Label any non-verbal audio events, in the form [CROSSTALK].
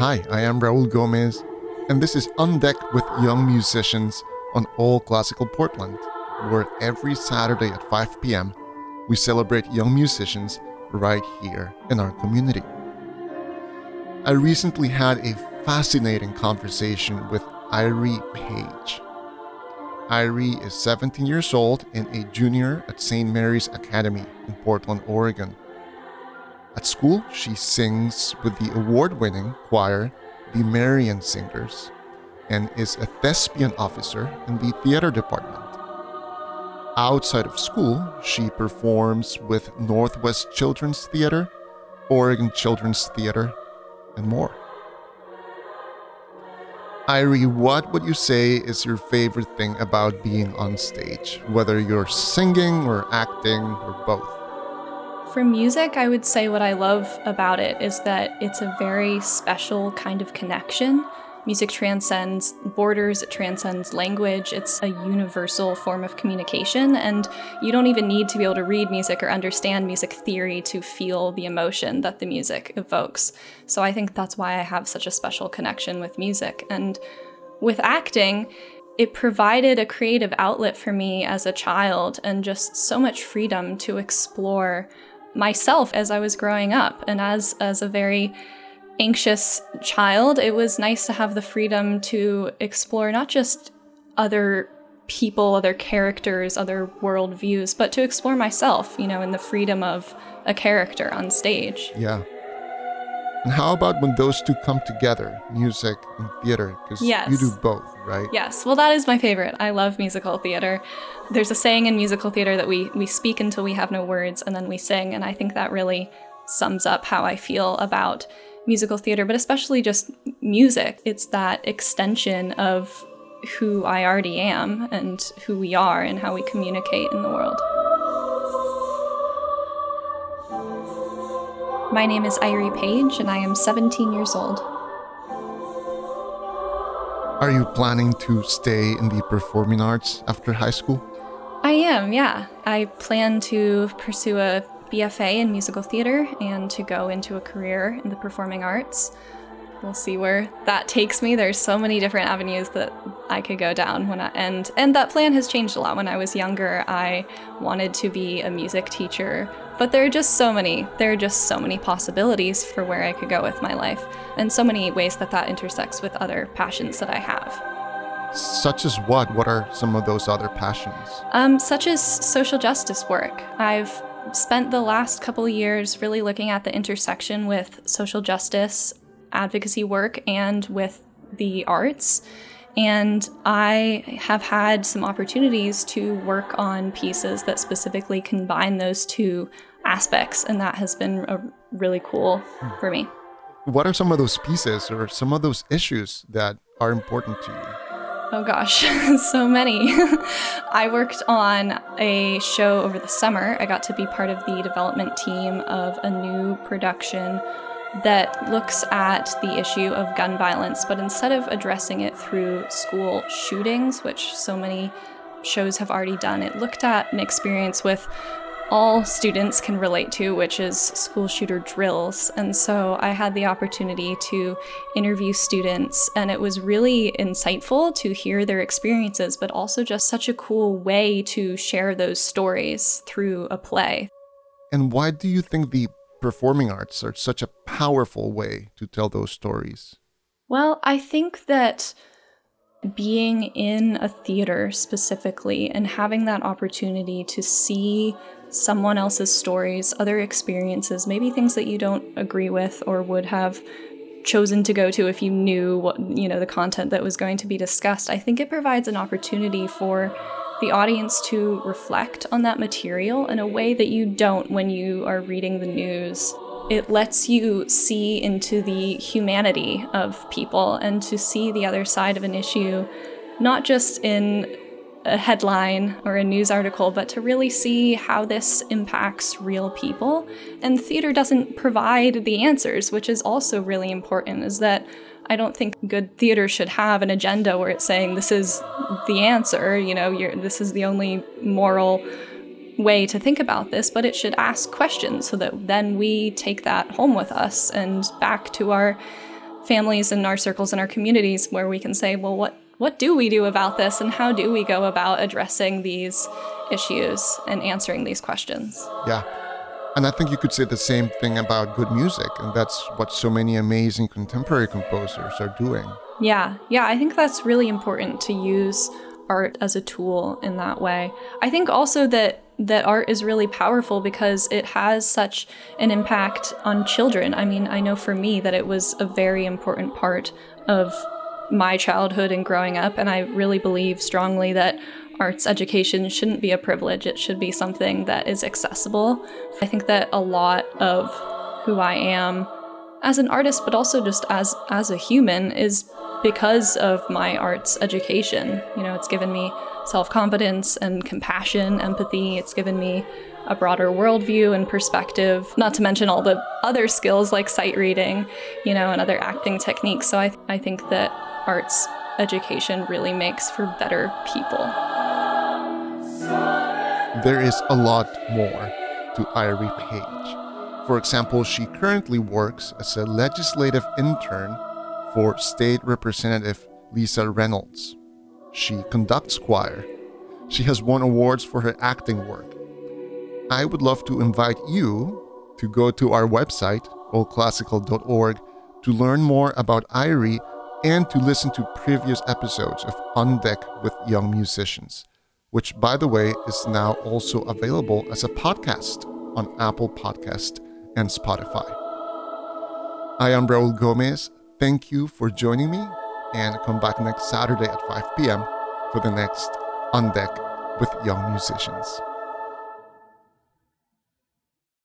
Hi, I am Raul Gomez, and this is On Deck with Young Musicians on All Classical Portland, where every Saturday at 5 p.m. we celebrate young musicians right here in our community. I recently had a fascinating conversation with Irie Page. Irie is 17 years old and a junior at St. Mary's Academy in Portland, Oregon. At school, she sings with the award winning choir, the Marian Singers, and is a thespian officer in the theater department. Outside of school, she performs with Northwest Children's Theater, Oregon Children's Theater, and more. Irie, what would you say is your favorite thing about being on stage, whether you're singing or acting or both? For music, I would say what I love about it is that it's a very special kind of connection Music transcends borders, it transcends language, it's a universal form of communication, and you don't even need to be able to read music or understand music theory to feel the emotion that the music evokes. So I think that's why I have such a special connection with music. And with acting, it provided a creative outlet for me as a child and just so much freedom to explore myself as I was growing up and as as a very anxious child, it was nice to have the freedom to explore not just other people, other characters, other worldviews, but to explore myself, you know, in the freedom of a character on stage. Yeah. And how about when those two come together, music and theater? Because yes. you do both, right? Yes. Well, that is my favorite. I love musical theater. There's a saying in musical theater that we we speak until we have no words, and then we sing, and I think that really sums up how I feel about musical theater, but especially just music. It's that extension of who I already am and who we are and how we communicate in the world. My name is Irie Page, and I am 17 years old. Are you planning to stay in the performing arts after high school? I am, yeah. I plan to pursue a BFA in musical theater and to go into a career in the performing arts. We'll see where that takes me. There's so many different avenues that I could go down when I and and that plan has changed a lot. When I was younger, I wanted to be a music teacher, but there are just so many. There are just so many possibilities for where I could go with my life, and so many ways that that intersects with other passions that I have. Such as what? What are some of those other passions? Um, such as social justice work. I've spent the last couple years really looking at the intersection with social justice advocacy work and with the arts. And I have had some opportunities to work on pieces that specifically combine those two aspects, and that has been really cool for me. What are some of those pieces or some of those issues that are important to you? Oh gosh, [LAUGHS] so many. [LAUGHS] I worked on a show over the summer. I got to be part of the development team of a new production that looks at the issue of gun violence, but instead of addressing it through school shootings, which so many shows have already done, it looked at an experience with all students can relate to, which is school shooter drills. And so I had the opportunity to interview students, and it was really insightful to hear their experiences, but also just such a cool way to share those stories through a play. And why do you think the performing arts are such a powerful way to tell those stories? Well, I think that being in a theater specifically and having that opportunity to see someone else's stories, other experiences, maybe things that you don't agree with or would have chosen to go to if you knew what you know the content that was going to be discussed. I think it provides an opportunity for the audience to reflect on that material in a way that you don't when you are reading the news. It lets you see into the humanity of people and to see the other side of an issue, not just in a headline or a news article, but to really see how this impacts real people. And theater doesn't provide the answers, which is also really important, is that I don't think good theater should have an agenda where it's saying this is the answer, you know, this is the only moral way to think about this, but it should ask questions so that then we take that home with us and back to our families in our circles and our communities where we can say, well, what what do we do about this and how do we go about addressing these issues and answering these questions? Yeah. And I think you could say the same thing about good music, and that's what so many amazing contemporary composers are doing. Yeah, yeah, I think that's really important to use art as a tool in that way. I think also that that art is really powerful because it has such an impact on children. I mean, I know for me that it was a very important part of my childhood and growing up, and I really believe strongly that arts education shouldn't be a privilege. It should be something that is accessible. I think that a lot of who I am as an artist, but also just as as a human, is because of my arts education. You know, it's given me self confidence and compassion, empathy. It's given me a broader worldview and perspective, not to mention all the other skills like sight reading, you know, and other acting techniques. So I, th- I think that arts education really makes for better people. There is a lot more to Irie Page. For example, she currently works as a legislative intern for State Representative Lisa Reynolds. She conducts choir. She has won awards for her acting work. I would love to invite you to go to our website, allclassical.org, to learn more about Irie and to listen to previous episodes of On Deck with Young Musicians, which, by the way, is now also available as a podcast on Apple Podcast and Spotify. I am Raul Gomez. Thank you for joining me, and come back next Saturday at 5 p.m. for the next On Deck with Young Musicians.